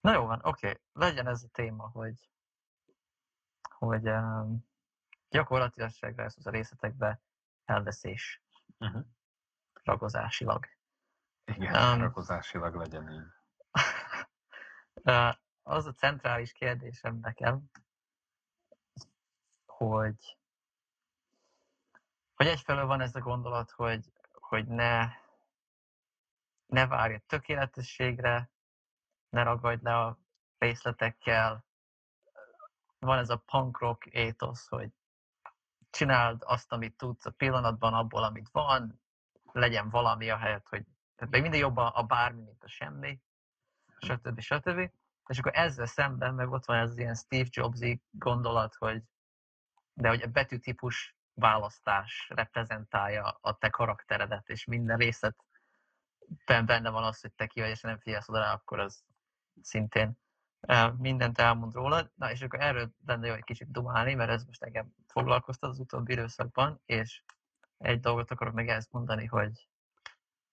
Na jó van, oké. Okay. Legyen ez a téma, hogy, hogy um, gyakorlatilag az a részletekbe elveszés. Uh-huh. Ragozásilag. Igen, um, ragozásilag legyen így. az a centrális kérdésem nekem, hogy, hogy egyfelől van ez a gondolat, hogy, hogy ne, ne várj a tökéletességre, ne ragadj le a részletekkel. Van ez a punk rock étosz, hogy csináld azt, amit tudsz a pillanatban, abból, amit van, legyen valami a helyet, hogy tehát még mindig jobb a, bármi, mint a semmi, stb. stb. És akkor ezzel szemben meg ott van ez ilyen Steve jobs gondolat, hogy de hogy a betűtípus választás reprezentálja a te karakteredet, és minden részlet benne van az, hogy te ki vagy, és nem figyelsz oda rá, akkor az szintén mindent elmond rólad. Na, és akkor erről lenne jó egy kicsit dumálni, mert ez most engem foglalkoztat az utóbbi időszakban, és egy dolgot akarok meg ezt mondani, hogy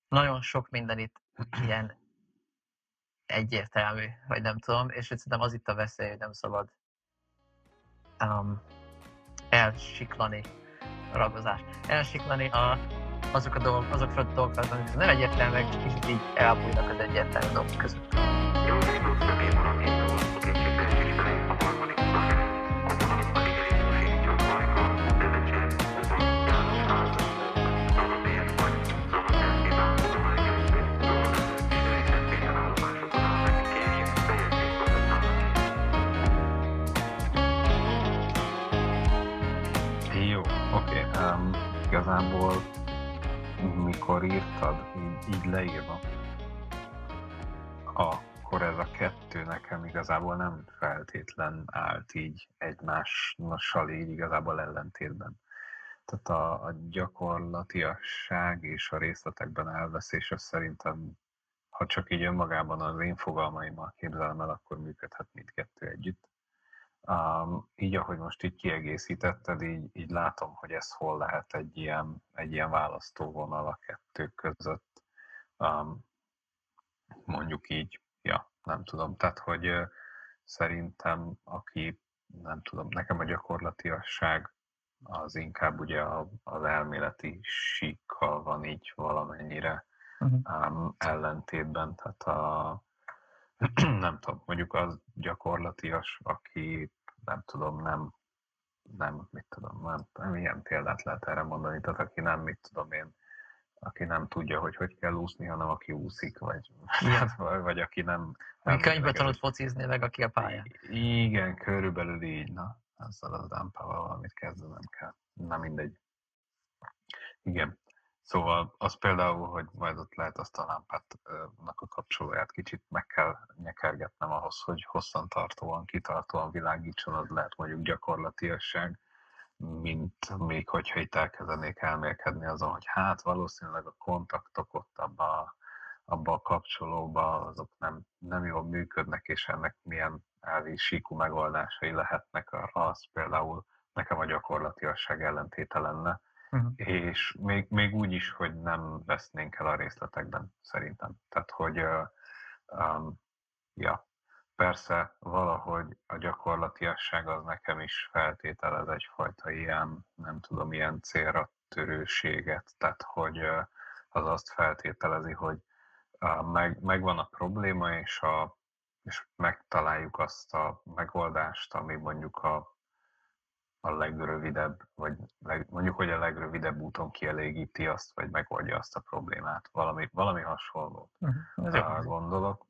nagyon sok minden itt ilyen egyértelmű, vagy nem tudom, és szerintem az itt a veszély, hogy nem szabad um, elsiklani a ragozás. Elsiklani a, azok a dolgok, azok a dolgok, azok nem egyértelműek, kicsit így elbújnak az egyértelmű dolgok között. Igazából mikor írtad, így, így leírva, akkor ez a kettő nekem igazából nem feltétlen állt így egymással így igazából ellentétben. Tehát a, a gyakorlatiasság és a részletekben elveszés az szerintem, ha csak így önmagában az én fogalmaimmal képzelem el, akkor működhet mindkettő együtt. Um, így, ahogy most így kiegészítetted, így, így látom, hogy ez hol lehet egy ilyen, egy ilyen választóvonal a kettő között. Um, mondjuk így, ja, nem tudom. Tehát, hogy uh, szerintem, aki, nem tudom, nekem a gyakorlatiasság az inkább ugye az elméleti síkkal van így valamennyire uh-huh. um, ellentétben, tehát a, nem tudom, mondjuk az gyakorlatias, aki nem tudom, nem, nem, mit tudom, nem, nem ilyen példát lehet erre mondani, tehát aki nem, mit tudom én, aki nem tudja, hogy hogy kell úszni, hanem aki úszik, vagy, vagy, vagy aki nem... nem könyvbe tanult focizni, meg aki a pályán. Igen, körülbelül így, na, ezzel az dámpával valamit kezdenem kell. Na mindegy. Igen. Szóval az például, hogy majd ott lehet azt a lámpátnak a kapcsolóját kicsit meg kell nyekergetnem ahhoz, hogy hosszantartóan, kitartóan világítson, az lehet mondjuk gyakorlatiasság, mint még hogyha itt elkezdenék elmélkedni azon, hogy hát valószínűleg a kontaktok ott abba, a, abba a kapcsolóba, azok nem, nem jól működnek, és ennek milyen elvi síkú megoldásai lehetnek, az például nekem a gyakorlatiasság ellentéte lenne uh-huh. és még, még úgy is, hogy nem vesznénk el a részletekben, szerintem. Tehát, hogy uh, um, ja, persze valahogy a gyakorlatiasság az nekem is feltételez egyfajta ilyen, nem tudom, ilyen célra törőséget, tehát hogy uh, az azt feltételezi, hogy uh, meg, megvan a probléma, és, a, és megtaláljuk azt a megoldást, ami mondjuk a a legrövidebb, vagy leg, mondjuk, hogy a legrövidebb úton kielégíti azt, vagy megoldja azt a problémát. Valami, valami hasonlót uh-huh. gondolok.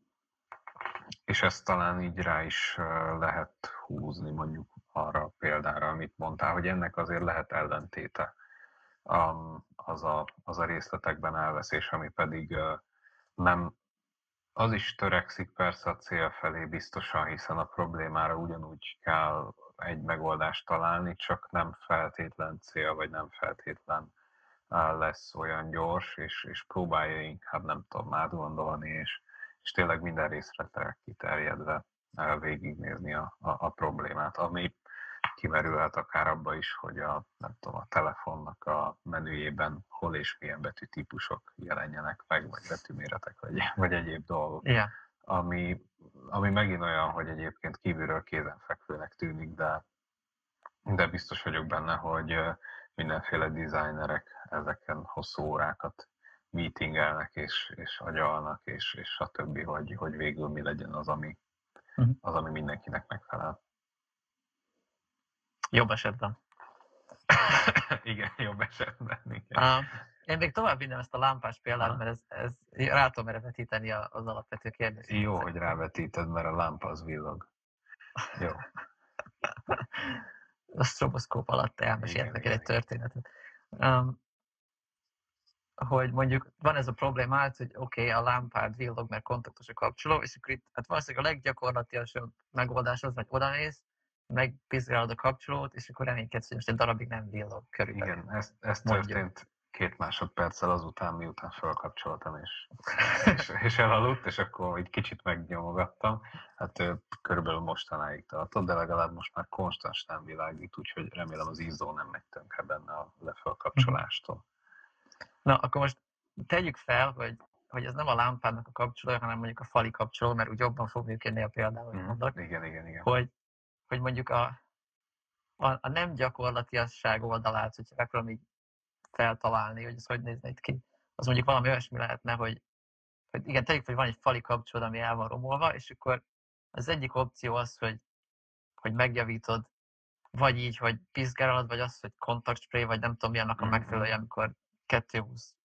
És ezt talán így rá is lehet húzni mondjuk arra a példára, amit mondtál, hogy ennek azért lehet ellentéte. Um, az, a, az a részletekben elveszés, ami pedig uh, nem, az is törekszik persze a cél felé biztosan, hiszen a problémára ugyanúgy kell egy megoldást találni, csak nem feltétlen cél, vagy nem feltétlen lesz olyan gyors, és, és próbálja inkább nem tudom átgondolni, és, és tényleg minden részletre kiterjedve végignézni a, a, a problémát, ami kimerülhet akár abba is, hogy a, nem tudom, a telefonnak a menüjében hol és milyen betűtípusok jelenjenek meg, vagy betűméretek, vagy, vagy egyéb dolgok. Yeah ami, ami megint olyan, hogy egyébként kívülről kézenfekvőnek tűnik, de, de biztos vagyok benne, hogy mindenféle designerek ezeken hosszú órákat meetingelnek és, és agyalnak, és, és stb., hogy, hogy végül mi legyen az, ami, uh-huh. az, ami mindenkinek megfelel. Jobb esetben. igen, jobb esetben. Igen. Én még tovább vinném ezt a lámpás példát, mert ez, ez rá tudom erre vetíteni az alapvető kérdést. Jó, hogy rávetíted, mert a lámpa az villog. Jó. a stroboszkóp alatt elmeséltek neked egy történetet. Um, hogy mondjuk van ez a problémát, hogy oké, okay, a lámpád villog, mert kontaktos a kapcsoló, és akkor itt hát valószínűleg a leggyakorlatilasabb megoldás az, hogy odamész, megpizgálod a kapcsolót, és akkor reménykedsz, hogy most egy darabig nem villog körülbelül. Igen, ez, ez történt két másodperccel azután, miután felkapcsoltam, és, és, és elaludt, és akkor egy kicsit megnyomogattam. Hát körülbelül mostanáig tartott, de legalább most már konstans nem világít, úgyhogy remélem az izzó nem megy tönkre benne a lefelkapcsolástól. Na, akkor most tegyük fel, hogy, hogy ez nem a lámpádnak a kapcsolója, hanem mondjuk a fali kapcsoló, mert úgy jobban fog működni a például, hogy mm, mondok. Igen, igen, igen. Hogy, hogy mondjuk a, a, a nem gyakorlatiasság oldalát, hogyha akarom így feltalálni, hogy ez hogy nézne itt ki, az mondjuk valami olyasmi lehetne, hogy, hogy igen, tegyük, hogy van egy fali kapcsolód, ami el van romolva, és akkor az egyik opció az, hogy, hogy megjavítod, vagy így, hogy piszgálod, vagy az, hogy kontaktspray, vagy nem tudom mi annak a mhm. megfelelője, amikor 220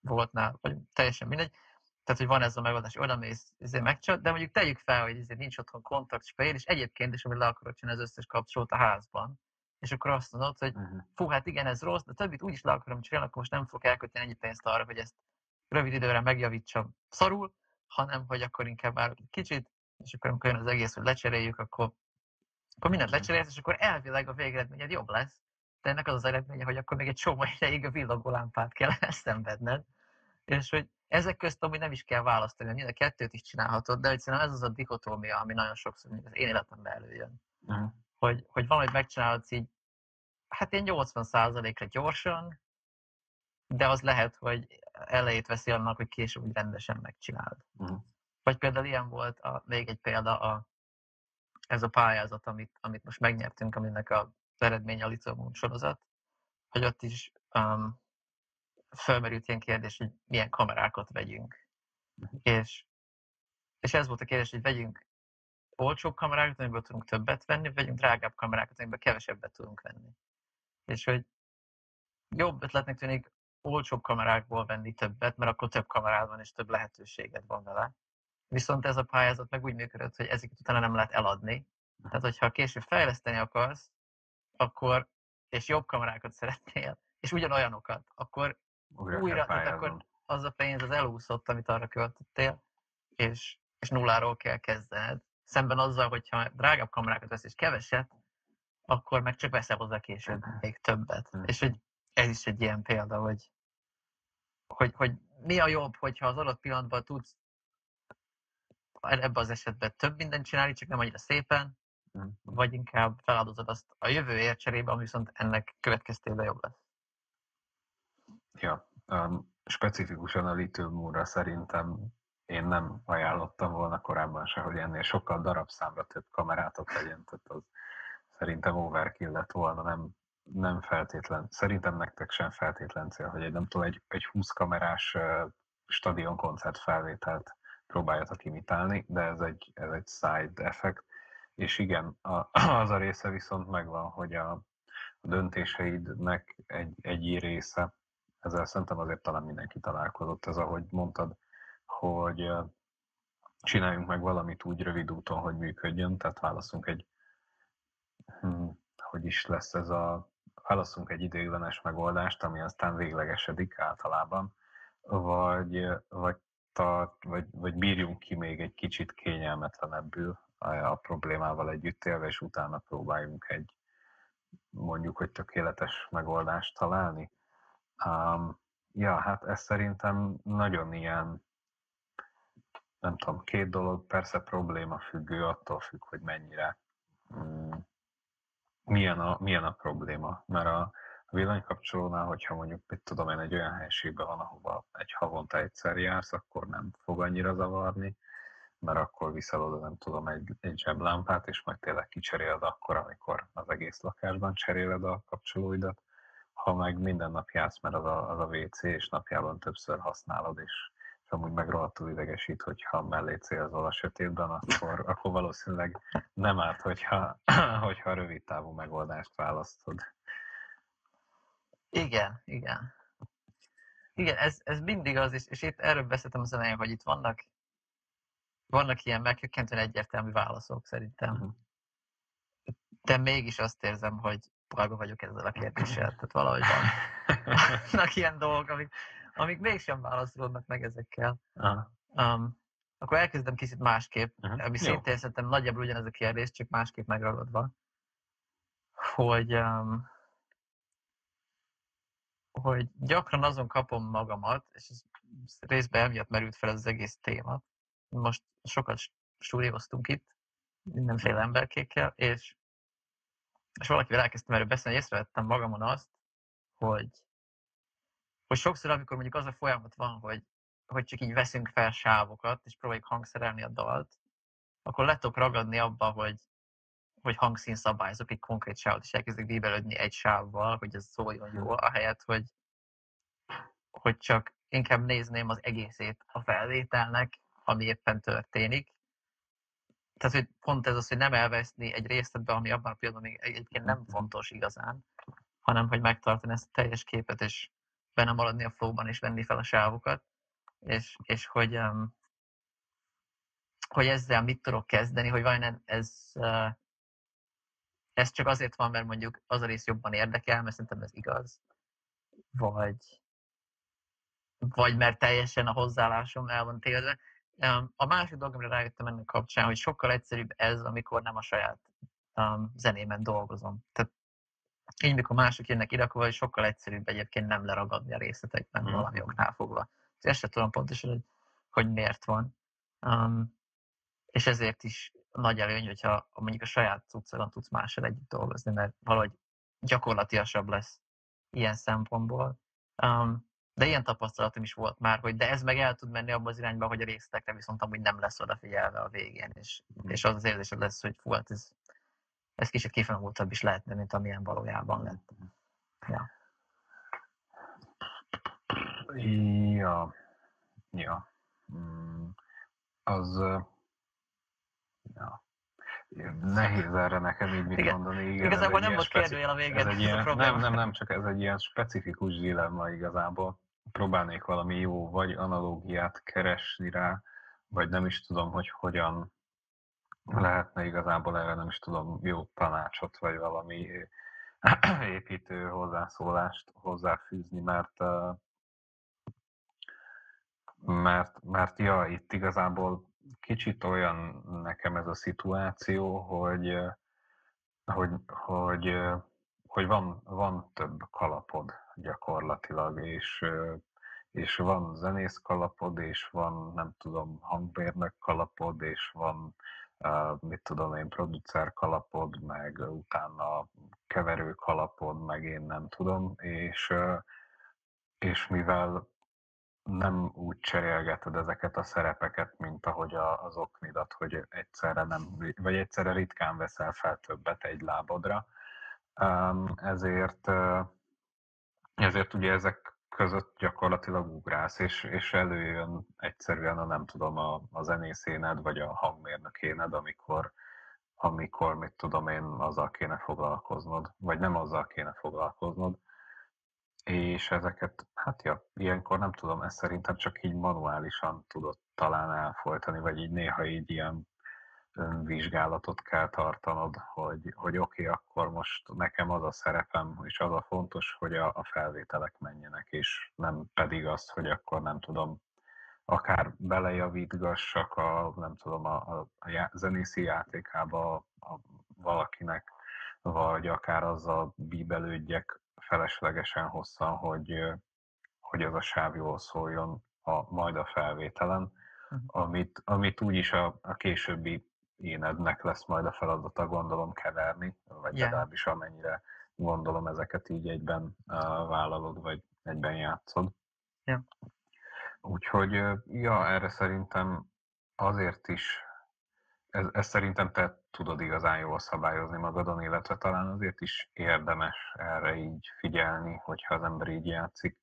voltnál, vagy teljesen mindegy. Tehát, hogy van ez a megoldás, oda mész, ezért megcsat, de mondjuk tegyük fel, hogy ezért nincs otthon kontaktspray, és egyébként is, amit le akarod csinálni az összes kapcsolót a házban, és akkor azt mondod, hogy uh-huh. fú, hát igen, ez rossz, de többit úgyis le akarom csinálni, akkor most nem fogok elkötni ennyi pénzt arra, hogy ezt rövid időre megjavítsam. Szarul, hanem hogy akkor inkább egy kicsit, és akkor amikor jön az egész, hogy lecseréljük, akkor, akkor mindent lecserélsz, és akkor elvileg a végeredményed jobb lesz, de ennek az az eredménye, hogy akkor még egy csomó ideig a villogó lámpát kell elszenvedned, és hogy ezek közt amúgy nem is kell választani, mind a kettőt is csinálhatod, de egyszerűen ez az a dikotómia, ami nagyon sokszor az én életemben előjön. Uh-huh. Hogy, hogy valamit megcsinálhatsz így hát én 80%-ra gyorsan, de az lehet, hogy elejét veszi annak, hogy később úgy rendesen megcsináld. Uh-huh. Vagy például ilyen volt, a, még egy példa, a, ez a pályázat, amit, amit most megnyertünk, aminek a eredmény a Little sorozat, hogy ott is um, felmerült ilyen kérdés, hogy milyen kamerákat vegyünk. Uh-huh. És, és ez volt a kérdés, hogy vegyünk olcsóbb kamerákat, amiből tudunk többet venni, vegyünk drágább kamerákat, amiből kevesebbet tudunk venni és hogy jobb ötletnek tűnik olcsóbb kamerákból venni többet, mert akkor több kamerád van és több lehetőséged van vele. Viszont ez a pályázat meg úgy működött, hogy ezeket utána nem lehet eladni. Tehát, hogyha később fejleszteni akarsz, akkor, és jobb kamerákat szeretnél, és ugyanolyanokat, akkor újra, újra tehát akkor az a pénz az elúszott, amit arra költöttél, és, és nulláról kell kezdened. Szemben azzal, hogyha drágább kamerákat vesz és keveset, akkor meg csak veszel hozzá később még többet. Mm. És hogy ez is egy ilyen példa, hogy, hogy, hogy mi a jobb, hogyha az adott pillanatban tudsz ebben az esetben több mindent csinálni, csak nem annyira szépen, mm. vagy inkább feladozod azt a jövőért cserébe, ami viszont ennek következtében jobb lesz. Ja, specifikusan a Little Moon-ra szerintem én nem ajánlottam volna korábban se, hogy ennél sokkal darabszámra több kamerátok legyen, tehát az szerintem overkill lett volna, nem, nem feltétlen, szerintem nektek sem feltétlen cél, hogy egy, nem tudom, egy, egy 20 kamerás stadion koncert felvételt próbáljatok imitálni, de ez egy, ez egy side effect, és igen, a, az a része viszont megvan, hogy a, a döntéseidnek egy, egy része, ezzel szerintem azért talán mindenki találkozott, ez ahogy mondtad, hogy csináljunk meg valamit úgy rövid úton, hogy működjön, tehát válaszunk egy hmm, hogy is lesz ez a, válaszunk egy ideiglenes megoldást, ami aztán véglegesedik általában, vagy, vagy, tart, vagy, vagy bírjunk ki még egy kicsit kényelmetlenebbül a problémával együtt élve, és utána próbáljunk egy mondjuk, hogy tökéletes megoldást találni. Um, ja, hát ez szerintem nagyon ilyen, nem tudom, két dolog, persze probléma függő, attól függ, hogy mennyire um, milyen a, milyen a probléma. Mert a, villanykapcsolónál, hogyha mondjuk, mit tudom én, egy olyan helységben van, ahova egy havonta egyszer jársz, akkor nem fog annyira zavarni. mert akkor viszel oda, nem tudom, egy, egy zseblámpát, és majd tényleg kicseréled akkor, amikor az egész lakásban cseréled a kapcsolóidat. Ha meg minden nap játsz, mert az a, az a WC, és napjában többször használod, és, és amúgy meg rohadtul idegesít, hogyha mellé célzol a sötétben, akkor, akkor valószínűleg nem árt, hogyha, hogyha rövid távú megoldást választod. Igen, igen. Igen, ez, ez mindig az, és, és itt erről beszéltem az elején, hogy itt vannak, vannak ilyen megkökkentően egyértelmű válaszok szerintem. Mhm. De mégis azt érzem, hogy palga vagyok ezzel a kérdéssel. Tehát valahogy van. Vannak ilyen dolgok, amik, amik mégsem válaszolódnak meg ezekkel. Aha. Um, akkor elkezdem kicsit másképp, Mhm. ami Jó. szintén szerintem nagyjából ugyanez a kérdés, csak másképp megragadva, hogy, um, hogy gyakran azon kapom magamat, és ez részben emiatt merült fel ez az egész téma. Most sokat stúdióztunk itt, mindenféle emberkékkel, és, és valakivel elkezdtem erről beszélni, észrevettem magamon azt, hogy, hogy sokszor, amikor mondjuk az a folyamat van, hogy, hogy csak így veszünk fel sávokat, és próbáljuk hangszerelni a dalt, akkor le tudok ragadni abba, hogy, hogy hangszín szabályzok egy konkrét sávot, és elkezdek bíbelődni egy sávval, hogy ez szóljon jól, ahelyett, hogy, hogy csak inkább nézném az egészét a felvételnek, ami éppen történik. Tehát, hogy pont ez az, hogy nem elveszni egy részletbe, ami abban a pillanatban még egyébként nem fontos igazán, hanem hogy megtartani ezt a teljes képet, és benne maradni a flowban, és venni fel a sávokat, és, és hogy, um, hogy ezzel mit tudok kezdeni, hogy vajon ez, uh, ez csak azért van, mert mondjuk az a rész jobban érdekel, mert szerintem ez igaz, vagy, vagy mert teljesen a hozzáállásom el van tévedve. Um, A másik dolog, amire rájöttem ennek kapcsán, hogy sokkal egyszerűbb ez, amikor nem a saját um, zenémen dolgozom. Tehát így, mikor mások jönnek ide, akkor sokkal egyszerűbb egyébként nem leragadni a részletekben Mhm. valami oknál fogva. És ezt sem tudom pontosan, hogy, hogy miért van. Um, és ezért is nagy előny, hogyha mondjuk a saját cuccalon tudsz mással együtt dolgozni, mert valahogy gyakorlatiasabb lesz ilyen szempontból. Um, de ilyen tapasztalatom is volt már, hogy de ez meg el tud menni abba az irányba, hogy a részletekre viszont amúgy nem lesz odafigyelve a végén, és, és az az érzésed lesz, hogy fú, hát ez, ez kicsit kifinomultabb is lehetne, mint amilyen valójában lett. Ja. Ja. Ja. Mm, Az... Ja. Nehéz erre nekem így mit Igen. mondani. Igen, Igazából nem volt speci- kérdőjel a végén, Ez egy a ilyen, probléma. nem, nem, nem, csak ez egy ilyen specifikus dilemma igazából. Próbálnék valami jó vagy analógiát keresni rá, vagy nem is tudom, hogy hogyan lehetne igazából erre nem is tudom jó tanácsot, vagy valami építő hozzászólást hozzáfűzni, mert mert, mert ja, itt igazából kicsit olyan nekem ez a szituáció, hogy, hogy, hogy, hogy van, van több kalapod gyakorlatilag, és, és van zenész kalapod, és van, nem tudom, hangmérnök kalapod, és van, mit tudom én, producer kalapod, meg utána keverő kalapod, meg én nem tudom, és, és mivel nem úgy cserélgeted ezeket a szerepeket, mint ahogy a, az oknidat, hogy egyszerre nem, vagy egyszerre ritkán veszel fel többet egy lábodra. Ezért, ezért ugye ezek között gyakorlatilag ugrálsz, és, és előjön egyszerűen a nem tudom, a, a zenészéned, vagy a hangmérnökéned, amikor, amikor, mit tudom én, azzal kéne foglalkoznod, vagy nem azzal kéne foglalkoznod. És ezeket, hát ja, ilyenkor nem tudom, ezt szerintem csak így manuálisan tudod talán elfolytani, vagy így néha így ilyen vizsgálatot kell tartanod, hogy, hogy oké, okay, akkor most nekem az a szerepem, és az a fontos, hogy a, a felvételek menjenek, és nem pedig azt, hogy akkor nem tudom, akár belejavítgassak a, nem tudom, a, a, a zenészi játékába a, a valakinek, vagy akár azzal bíbelődjek feleslegesen hosszan, hogy, hogy az a sáv jól szóljon a, majd a felvételen, amit, amit úgyis a, a későbbi énednek lesz majd a feladata, gondolom, keverni, vagy Yeah. legalábbis amennyire gondolom ezeket így egyben uh, vállalod, vagy egyben játszod. Yeah. Úgyhogy, ja, erre szerintem azért is, ez, ez szerintem te tudod igazán jól szabályozni magadon, illetve talán azért is érdemes erre így figyelni, hogyha az ember így játszik,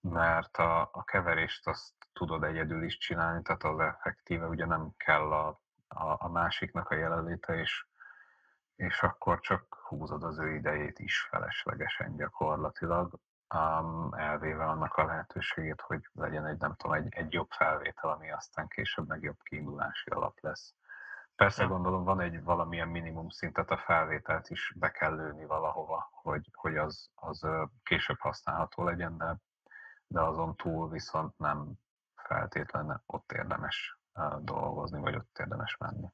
mert a, a keverést azt tudod egyedül is csinálni, tehát az effektíve ugye nem kell a, a, a másiknak a jelenléte, és, és akkor csak húzod az ő idejét is feleslegesen gyakorlatilag, um, elvéve annak a lehetőségét, hogy legyen egy, nem tudom, egy, egy jobb felvétel, ami aztán később meg jobb kiindulási alap lesz. Persze gondolom van egy valamilyen minimum szintet, a felvételt is be kell lőni valahova, hogy, hogy az, az később használható legyen, de, de azon túl viszont nem feltétlenül ott érdemes dolgozni, vagy ott érdemes menni.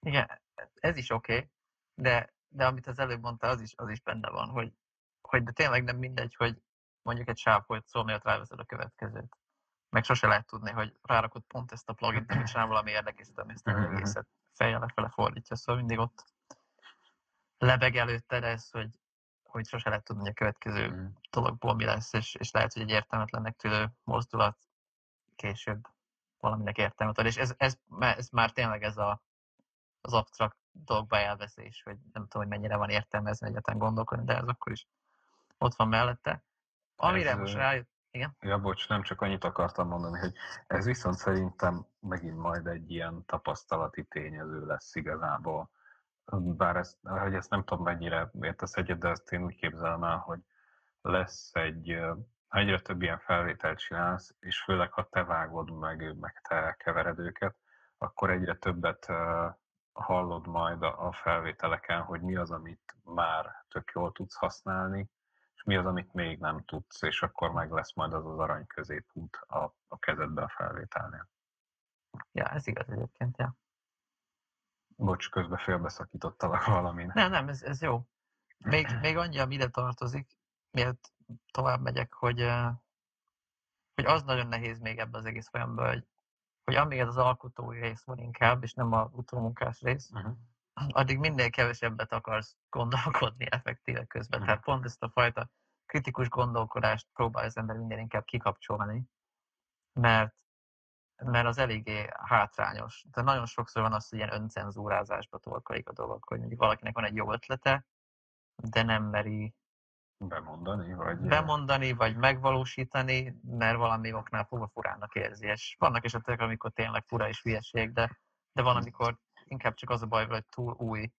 Igen, ez is oké, okay, de, de amit az előbb mondta, az is, az is benne van, hogy, hogy de tényleg nem mindegy, hogy mondjuk egy sávfolyt szó miatt ráveszed a következőt. Meg sose lehet tudni, hogy rárakod pont ezt a plugin és csinál valami érdekesített, ami ezt az Mhm, mhm. egészet fejjel lefele fordítja, szóval mindig ott lebeg előtted ez, hogy, hogy sose lehet tudni, hogy a következő Mm. dologból mi lesz, és, és lehet, hogy egy értelmetlennek tűnő mozdulat később valaminek értelmet ad. És ez, ez, ez már tényleg ez a, az absztrakt dolgba elveszés, hogy nem tudom, hogy mennyire van értelmezni egyáltalán gondolkodni, de ez akkor is ott van mellette. Amire Ez, most rájött, igen, Ja, bocs, nem csak annyit akartam mondani, hogy ez viszont szerintem megint majd egy ilyen tapasztalati tényező lesz igazából. Bár ezt, hogy ezt nem tudom mennyire értesz egyet, de ezt én úgy képzelem el, hogy lesz egy, ha egyre több ilyen felvételt csinálsz, és főleg ha te vágod meg, meg te kevered őket, akkor egyre többet hallod majd a felvételeken, hogy mi az, amit már tök jól tudsz használni, és mi az, amit még nem tudsz, és akkor meg lesz majd az az arany középút a, a kezedbe a felvételnél. ja, ez igaz egyébként, ja. Bocs, közben félbeszakítottalak valamin. Nem, nem, ez, ez jó. Még, még annyi, ami ide tartozik, miért tovább megyek, hogy, hogy az nagyon nehéz még ebben az egész folyamban, hogy, hogy amíg ez az alkotói rész van inkább, és nem a utómunkás rész, Uh-huh. addig minél kevesebbet akarsz gondolkodni effektíve közben. Mhm. Tehát pont ezt a fajta kritikus gondolkodást próbál az ember minél inkább kikapcsolni, mert, mert az eléggé hátrányos. De nagyon sokszor van az, hogy ilyen öncenzúrázásba torkolik a dolog, hogy mondjuk valakinek van egy jó ötlete, de nem meri Bemondani, vagy... bemondani, vagy megvalósítani, mert valami oknál fogva furának érzi. És vannak esetek, amikor tényleg fura és hülyeség, de, de van, amikor inkább csak az a baj, hogy túl új,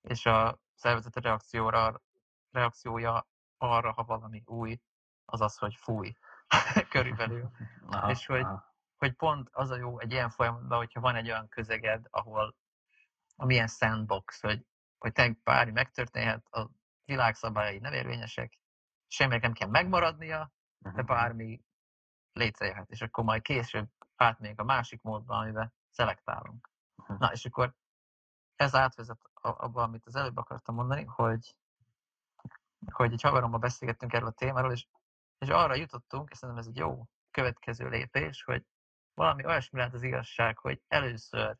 és a szervezet reakcióra, reakciója arra, ha valami új, az az, hogy fúj. Körülbelül. Aha, és hogy- aha. Hogy pont az a jó egy ilyen folyamatban, hogyha van egy olyan közeged, ahol amilyen sandbox, hogy, hogy tényleg bármi megtörténhet, a világ szabályai nem érvényesek, semminek nem kell megmaradnia, de Mhm. bármi létrejöhet, és akkor majd később átmegyünk a másik módba, amiben szelektálunk. Mhm. Na, és akkor ez átvezet abba, amit az előbb akartam mondani, hogy, hogy egy haverommal beszélgettünk erről a témáról, és, és arra jutottunk, és szerintem ez egy jó következő lépés, hogy valami olyasmi lehet az igazság, hogy először,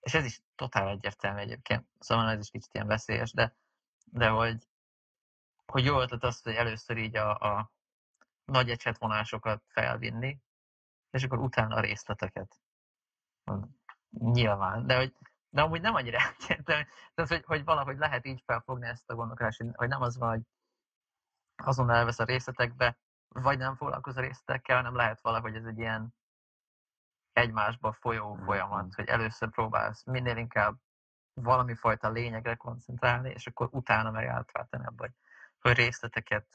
és ez is totál egyértelmű egyébként, szóval ez is kicsit ilyen veszélyes, de, de hogy, hogy jó ötlet az, hogy először így a, a nagy ecsetvonásokat felvinni, és akkor utána a részleteket. Nyilván, de hogy de amúgy nem annyira egyértelmű. Tehát, hogy, hogy valahogy lehet így felfogni ezt a gondolkodást, hogy- nem az van, hogy azon elvesz a részletekbe, vagy nem foglalkoz a részletekkel, hanem lehet valahogy ez egy ilyen egymásba folyó Mhm. folyamat, hogy először próbálsz minél inkább valami fajta lényegre koncentrálni, és akkor utána meg átváltani abba, hogy, hogy részleteket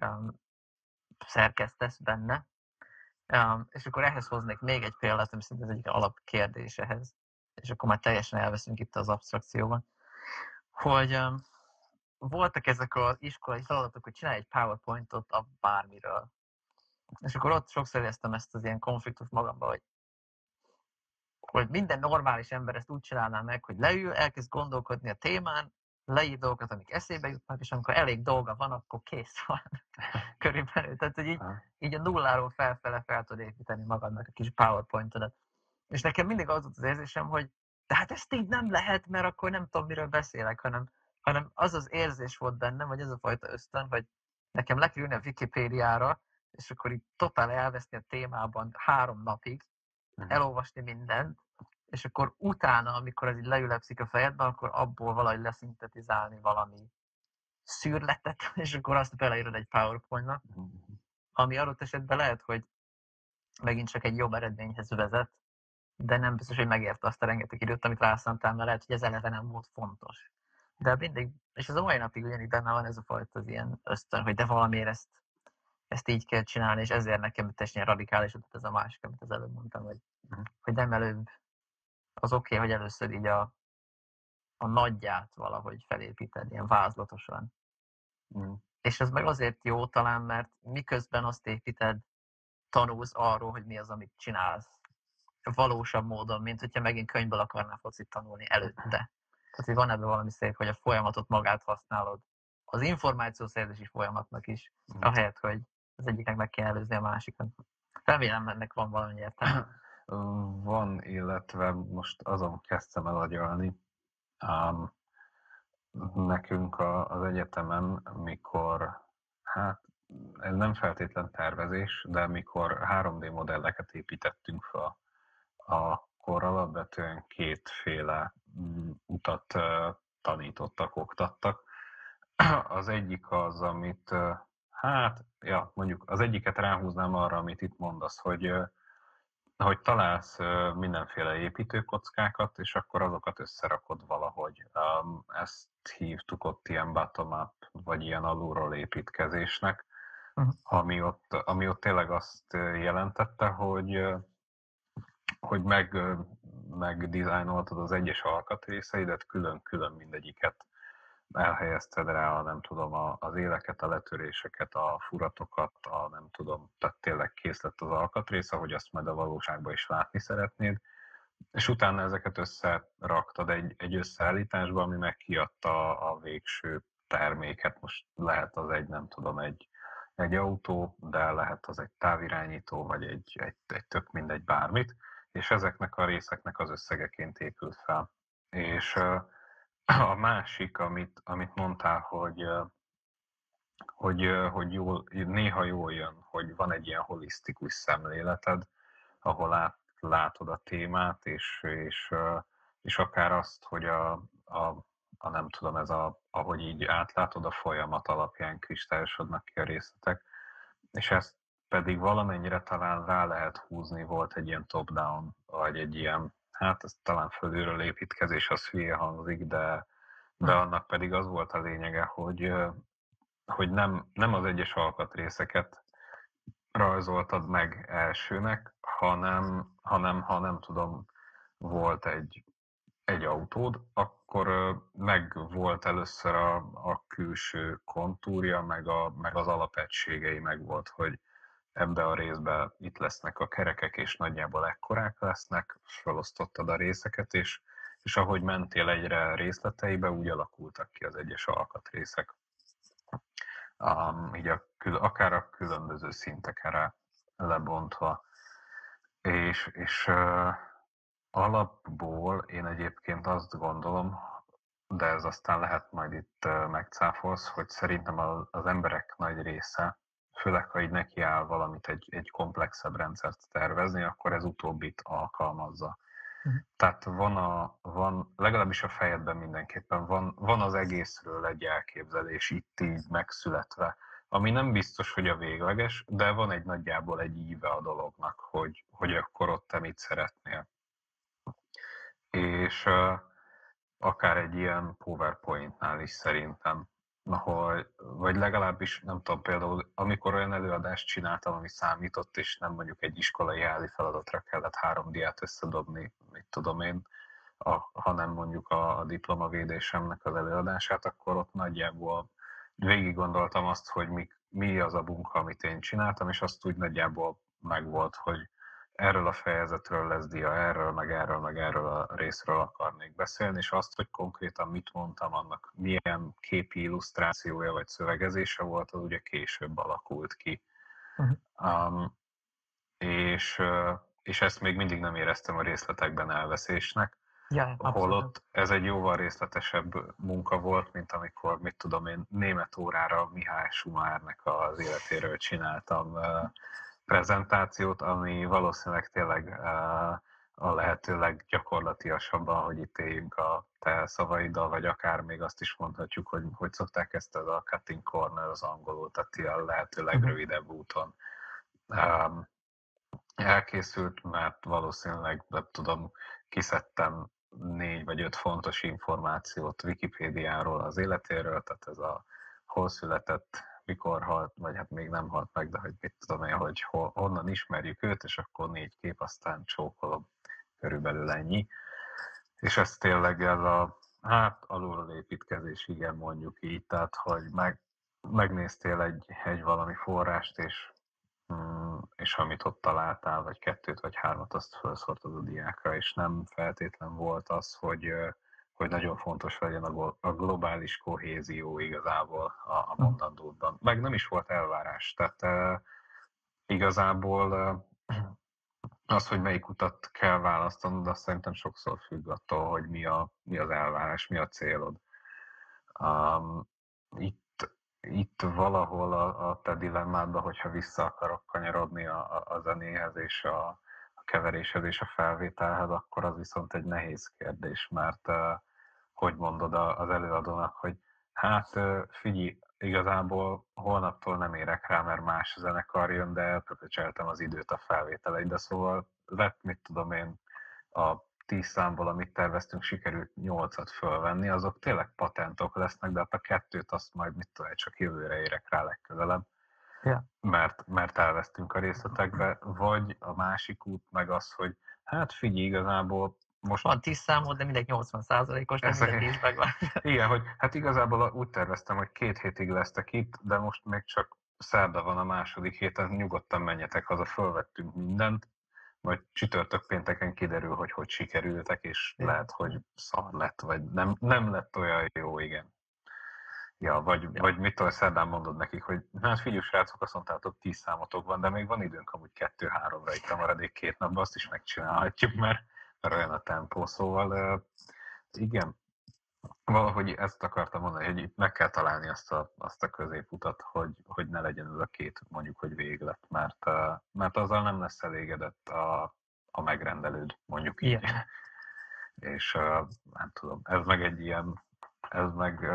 um, szerkesztesz benne. Um, és akkor ehhez hoznék még egy példát, ami szerintem az egyik alapkérdés ehhez, és akkor már teljesen elveszünk itt az abstrakcióban, hogy um, voltak ezek az iskolai feladatok, hogy csinálj egy PowerPointot a bármiről. És akkor ott sokszor éreztem ezt az ilyen konfliktus magamba, hogy hogy minden normális ember ezt úgy csinálná meg, hogy leül, elkezd gondolkodni a témán, leír dolgokat, amik eszébe jutnak, és amikor elég dolga van, akkor kész van. Körülbelül. Tehát, hogy így, így a nulláról felfele fel tud építeni magadnak a kis PowerPointodat. És nekem mindig az volt az érzésem, hogy de hát ezt így nem lehet, mert akkor nem tudom, miről beszélek, hanem, hanem az az érzés volt bennem, vagy az a fajta ösztön, hogy nekem le kell ülni a Wikipédiára, és akkor így totál elveszni a témában három napig. Elolvasni mindent, és akkor utána, amikor ez így leülepszik a fejedben, akkor abból valahogy leszintetizálni valami szűrletet, és akkor azt beleírod egy PowerPoint-nak, ami adott esetben lehet, hogy megint csak egy jobb eredményhez vezet, de nem biztos, hogy megérte azt a rengeteg időt, amit rászántál, mert lehet, hogy ez eleve nem volt fontos. De mindig, és ez a mai napig ugyanígy benne van ez a fajta az ilyen ösztön, hogy de valamiért ezt, ezt így kell csinálni, és ezért nekem teljesen radikális, tehát ez a másik, amit az előbb mondtam, hogy, Mhm. hogy nem előbb az oké, okay, hogy először így a, a nagyját valahogy felépíted, ilyen vázlatosan. Mhm. És ez meg azért jó talán, mert miközben azt építed, tanulsz arról, hogy mi az, amit csinálsz. Valósabb módon, mint hogyha megint könyvből akarnál focit tanulni előtte. Tehát, hogy van ebben valami szép, hogy a folyamatot magát használod. Az információszerzési folyamatnak is, Mhm. ahelyett, hogy az egyiknek meg kell előzni a másikat. Remélem, ennek van valami értelme. Van, illetve most azon kezdtem el agyalni. Um, nekünk a, az egyetemen, mikor, hát ez nem feltétlen tervezés, de mikor 3D modelleket építettünk fel, akkor alapvetően kétféle mm, utat tanítottak, oktattak. Az egyik az, amit, hát, ja, mondjuk az egyiket ráhúznám arra, amit itt mondasz, hogy hogy találsz mindenféle építőkockákat, és akkor azokat összerakod valahogy. Ezt hívtuk ott ilyen bottom-up, vagy ilyen alulról építkezésnek, Mhm. ami, ott, ami ott tényleg azt jelentette, hogy hogy meg, ö, meg dizájnoltad az egyes alkatrészeidet, külön-külön mindegyiket elhelyezted rá, a, nem tudom, a, az éleket, a letöréseket, a furatokat, a nem tudom, tehát tényleg kész lett az alkatrész, ahogy azt majd a valóságban is látni szeretnéd, és utána ezeket összeraktad egy, egy összeállításba, ami meg kiadta a végső terméket. Most lehet az egy, nem tudom, egy, egy autó, de lehet az egy távirányító, vagy egy, egy, egy tök mindegy bármit, és ezeknek a részeknek az összegeként épült fel. És ö, a másik, amit, amit mondtál, hogy, hogy, hogy jól, néha jól jön, hogy van egy ilyen holisztikus szemléleted, ahol át, látod a témát, és, és, és akár azt, hogy a, a, a nem tudom, ez a, ahogy így átlátod a folyamat alapján kristályosodnak ki a részletek, és ezt pedig valamennyire talán rá lehet húzni, volt egy ilyen top-down, vagy egy ilyen, hát ez talán fölülről építkezés, az hülye hangzik, de, de annak pedig az volt a lényege, hogy, hogy nem, nem az egyes alkatrészeket rajzoltad meg elsőnek, hanem, hanem ha nem tudom, volt egy, egy autód, akkor meg volt először a, a külső kontúrja, meg, a, meg az alapegységei meg volt, hogy ebbe a részbe itt lesznek a kerekek, és nagyjából ekkorák lesznek, felosztottad a részeket, és, és ahogy mentél egyre részleteibe, úgy alakultak ki az egyes alkatrészek. Um, így a, akár a különböző szintekre lebontva. És, és uh, alapból én egyébként azt gondolom, de ez aztán lehet majd itt megcáfolsz, hogy szerintem az emberek nagy része, főleg ha így nekiáll valamit egy, egy komplexebb rendszert tervezni, akkor ez utóbbit alkalmazza. Mhm. Tehát van, a, van, legalábbis a fejedben mindenképpen van, van az egészről egy elképzelés itt így megszületve, ami nem biztos, hogy a végleges, de van egy nagyjából egy íve a dolognak, hogy, hogy akkor ott te mit szeretnél. És uh, akár egy ilyen PowerPoint-nál is szerintem, ahol, vagy legalábbis nem tudom, például amikor olyan előadást csináltam, ami számított, és nem mondjuk egy iskolai házi feladatra kellett három diát összedobni, mit tudom én, a, hanem mondjuk a, a diplomavédésemnek az előadását, akkor ott nagyjából végig gondoltam azt, hogy mi, mi az a munka, amit én csináltam, és azt úgy nagyjából megvolt, hogy erről a fejezetről lesz dia, erről, meg erről, meg erről a részről akarnék beszélni, és azt, hogy konkrétan mit mondtam, annak milyen képi illusztrációja vagy szövegezése volt, az ugye később alakult ki. Mhm. Um, és, és ezt még mindig nem éreztem a részletekben elveszésnek, Ja, holott ez egy jóval részletesebb munka volt, mint amikor, mit tudom én, német órára Mihály Schumárnek az életéről csináltam ö, prezentációt, ami valószínűleg tényleg a lehető leggyakorlatiasabban, hogy itt éljünk a te szavaiddal, vagy akár még azt is mondhatjuk, hogy hogy szokták ezt a cutting corner az angolul, tehát a lehető mhm. legrövidebb úton. Um, elkészült, mert valószínűleg, nem tudom, kiszedtem négy vagy öt fontos információt Wikipédiáról az életéről, tehát ez a hol született, mikor halt, vagy hát még nem halt meg, de hogy mit tudom én, hogy hol, honnan ismerjük őt, és akkor négy kép, aztán csókolom, körülbelül ennyi. És ez tényleg ez a, hát alulról építkezés, igen, mondjuk így, tehát hogy meg, megnéztél egy, egy valami forrást, és Mm, és amit ott találtál, vagy kettőt, vagy hármat, azt felszortad a diákra, és nem feltétlen volt az, hogy, hogy nagyon fontos legyen a globális kohézió igazából a, a hm. mondandódban. Meg nem is volt elvárás, tehát e, igazából e, az, hogy melyik utat kell választanod, azt szerintem sokszor függ attól, hogy mi, a, mi az elvárás, mi a célod. Um, itt itt valahol a, a te dilemmádban, hogyha vissza akarok kanyarodni a, a, a zenéhez és a, a keveréshez és a felvételhez, akkor az viszont egy nehéz kérdés, mert hogy mondod az előadónak, hogy hát figyelj, igazából holnaptól nem érek rá, mert más zenekar jön, de elpöpöcseltem az időt a felvételeidre, szóval vett, mit tudom én, a tíz számból, amit terveztünk, sikerült nyolcat fölvenni, azok tényleg patentok lesznek, de hát a kettőt azt majd mit tudom, csak jövőre érek rá legközelebb. Mert, mert elvesztünk a részletekbe, vagy a másik út meg az, hogy hát figyelj, igazából most... Van 10 számod, de mindegy 80 százalékos, de mindegy is megvan. Igen, hogy hát igazából úgy terveztem, hogy két hétig lesztek itt, de most még csak szerda van a második héten, nyugodtan menjetek haza, fölvettünk mindent, majd csütörtök pénteken kiderül, hogy hogy sikerültek, és igen. lehet, hogy szar lett, vagy nem, nem lett olyan jó, igen. Ja, vagy, ja. vagy mit tudom, szerdán mondod nekik, hogy hát figyelj, srácok, azt mondtátok, tíz számotok van, de még van időnk amúgy kettő-háromra itt a maradék két napban, azt is megcsinálhatjuk, mert, mert olyan a tempó, szóval igen, valahogy ezt akartam mondani, hogy itt meg kell találni azt a, azt a középutat, hogy, hogy ne legyen ez a két mondjuk, hogy véglet, mert, mert azzal nem lesz elégedett a, a megrendelőd, mondjuk így. Yeah. És nem tudom, ez meg egy ilyen, ez meg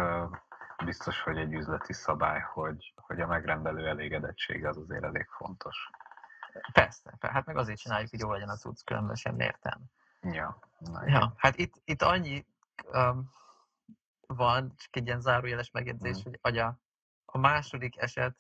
biztos, hogy egy üzleti szabály, hogy, hogy a megrendelő elégedettsége az azért elég fontos. Persze, hát meg azért csináljuk, hogy jó legyen az út, különben sem értem. Ja, ja, hát itt, itt annyi um, van, csak egy ilyen zárójeles megjegyzés, mm. hogy agya, a második eset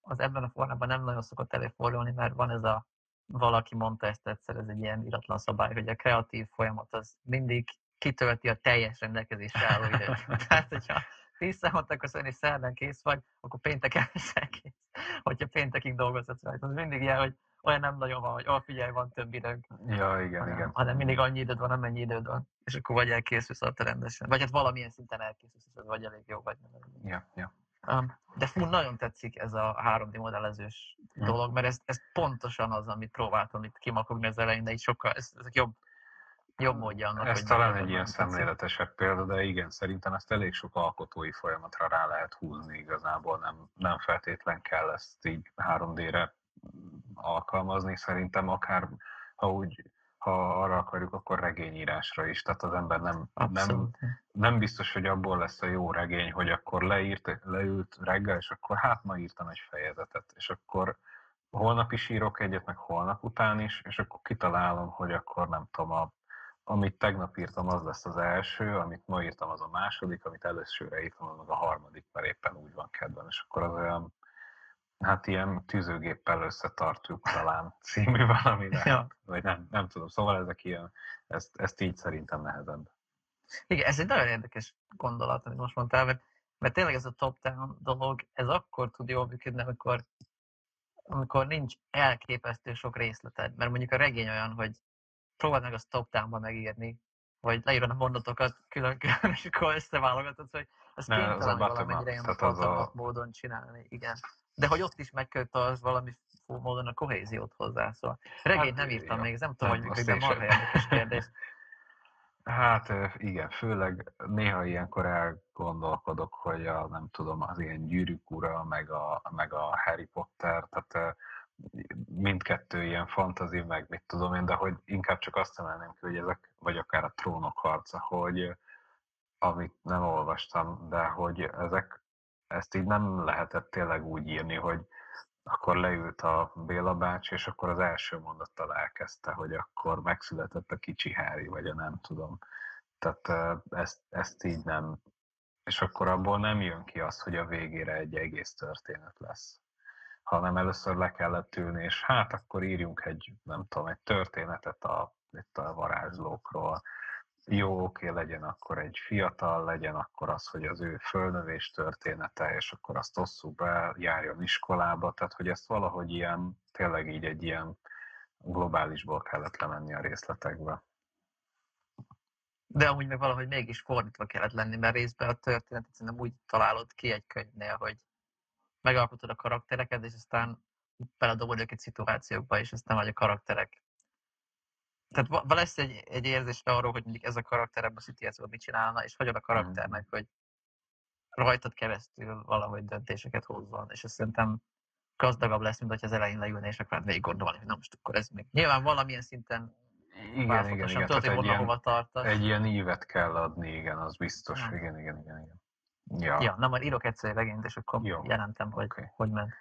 az ebben a formában nem nagyon szokott előfordulni, mert van ez a, valaki mondta ezt egyszer, ez egy ilyen iratlan szabály, hogy a kreatív folyamat az mindig kitölti a teljes rendelkezésre álló időt. Tehát, hogyha tíz számot akarsz venni, szerdán kész vagy, akkor pénteken leszel kész. Hogyha péntekig dolgozhatsz rajta. Az mindig ilyen, hogy olyan nem nagyon van, hogy oh, figyelj, van több időnk. Ja, igen, hanem, igen. Hanem mindig annyi időd van, amennyi időd van. És akkor vagy elkészülsz ott rendesen. Vagy hát valamilyen szinten elkészülsz, és vagy elég jó, vagy nem. Ja, ja. Um, de fú, nagyon tetszik ez a 3D modellezős hmm. dolog, mert ez, ez pontosan az, amit próbáltam itt kimakogni az elején, de így sokkal, ez, ezek jobb, jobb módja annak, Ez talán egy ilyen szemléletesebb példa, de igen, szerintem ezt elég sok alkotói folyamatra rá lehet húzni igazából, nem, nem feltétlen kell ezt így 3D-re alkalmazni, szerintem akár, ha úgy ha arra akarjuk, akkor regényírásra is. Tehát az ember nem, nem, nem biztos, hogy abból lesz a jó regény, hogy akkor leírt, leült reggel, és akkor hát ma írtam egy fejezetet, és akkor holnap is írok egyet, meg holnap után is, és akkor kitalálom, hogy akkor nem tudom, a, amit tegnap írtam, az lesz az első, amit ma írtam, az a második, amit előszörre írtam, az a harmadik, mert éppen úgy van kedven, és akkor az olyan Hát ilyen tűzőgéppel összetartjuk talán című valami, ja. vagy nem, nem tudom. Szóval ezek ilyen, ezt, ezt így szerintem nehezebb. Igen, ez egy nagyon érdekes gondolat, amit most mondtál, mert, mert tényleg ez a top-down dolog, ez akkor tud jól működni, amikor, amikor nincs elképesztő sok részleted. Mert mondjuk a regény olyan, hogy próbáld meg azt top-downban megírni, vagy leírod a mondatokat külön-külön, és akkor összeválogatod, hogy ezt kénytelen valamennyire ilyen a... módon csinálni. Igen de hogy ott is megkölt az valami módon a kohéziót hozzá, szóval regényt hát, nem írtam ja, még, nem tudom, hogy működik, de marha érdekes kérdés. Hát igen, főleg néha ilyenkor elgondolkodok, hogy a, nem tudom, az ilyen gyűrűk ura, meg a, meg a Harry Potter, tehát mindkettő ilyen fantazi, meg mit tudom én, de hogy inkább csak azt emelném ki, hogy ezek, vagy akár a trónok harca, hogy amit nem olvastam, de hogy ezek, ezt így nem lehetett tényleg úgy írni, hogy akkor leült a Béla bács, és akkor az első mondattal elkezdte, hogy akkor megszületett a kicsi Hári, vagy a nem tudom. Tehát ezt, ezt így nem, és akkor abból nem jön ki az, hogy a végére egy egész történet lesz hanem először le kellett ülni, és hát akkor írjunk egy, nem tudom, egy történetet a, itt a varázslókról. Jó, oké, legyen akkor egy fiatal, legyen akkor az, hogy az ő fölnövés története, és akkor azt osszuk be, járjon iskolába, tehát hogy ezt valahogy ilyen, tényleg így egy ilyen globálisból kellett lemenni a részletekbe. De amúgy meg valahogy mégis fordítva kellett lenni, mert részben a történetet szerintem úgy találod ki egy könyvnél, hogy megalkotod a karaktereket, és aztán beledobod őket szituációkba, és aztán vagy a karakterek. Tehát lesz egy, egy érzés arról, hogy mondjuk ez a karakter ebben a szituációban mit csinálna, és hagyod a karakternek, mm. hogy rajtad keresztül valahogy döntéseket hozzon, és azt szerintem gazdagabb lesz, mint hogy az elején leülne, és akkor végig gondolni, hogy na most akkor ez még. Nyilván valamilyen szinten igen, igen, igen. Tudod, hogy egy, hova tartasz. egy ilyen ívet kell adni, igen, az biztos. Ja. Igen, igen, igen, igen. Ja. ja, na majd írok egyszer egy regényt, és akkor Jó. jelentem, hogy okay. hogy ment.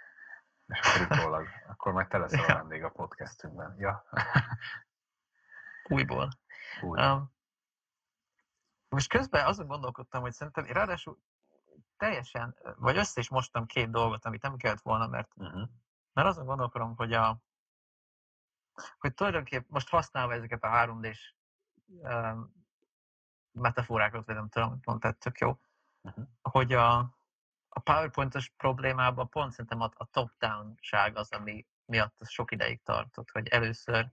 És akkor utólag, akkor majd te leszel a vendég a podcastünkben. Ja. Újból. Újból. Um, most közben azon gondolkodtam, hogy szerintem ráadásul teljesen, vagy össze is mostam két dolgot, amit nem kellett volna, mert, uh-huh. mert azon gondolkodom, hogy a hogy tulajdonképpen most használva ezeket a 3D-s um, metaforákat, vagy nem tudom, mondtad, tök jó, uh-huh. hogy a, a PowerPoint-os problémában pont szerintem a, a top-down-ság az, ami miatt ez sok ideig tartott, hogy először,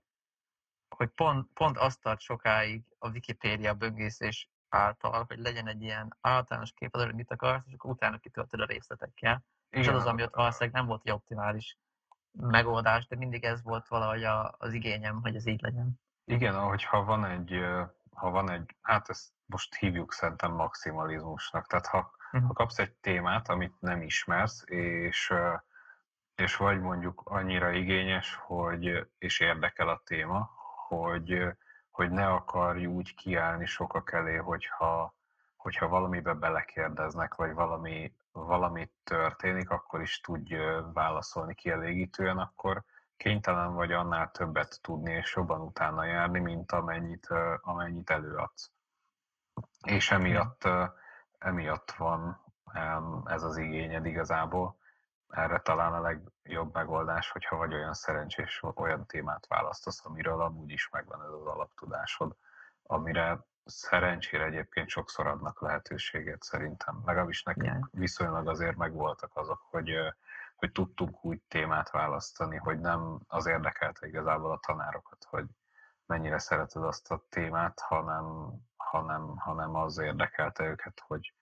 hogy pont, pont azt tart sokáig a Wikipédia böngészés által, hogy legyen egy ilyen általános kép hogy mit akarsz, és akkor utána kitöltöd a részletekkel. Igen, és az az, ami ott valószínűleg nem volt egy optimális megoldás, de mindig ez volt valahogy a, az igényem, hogy ez így legyen. Igen, hogyha van egy, ha van egy, hát ezt most hívjuk szerintem maximalizmusnak. Tehát ha, uh-huh. ha kapsz egy témát, amit nem ismersz, és, és vagy mondjuk annyira igényes, hogy, és érdekel a téma, hogy, hogy ne akarj úgy kiállni sokak elé, hogyha, hogyha valamibe belekérdeznek, vagy valami, valami történik, akkor is tudj válaszolni kielégítően, akkor kénytelen vagy annál többet tudni és jobban utána járni, mint amennyit, amennyit előadsz. És emiatt, emiatt van ez az igényed igazából. Erre talán a legjobb megoldás, hogyha vagy olyan szerencsés, olyan témát választasz, amiről amúgy is megvan ez az alaptudásod, amire szerencsére egyébként sokszor adnak lehetőséget szerintem. Legalábbis nekünk viszonylag azért megvoltak azok, hogy, hogy tudtunk úgy témát választani, hogy nem az érdekelte igazából a tanárokat, hogy mennyire szereted azt a témát, hanem hanem, hanem az érdekelte őket, hogy,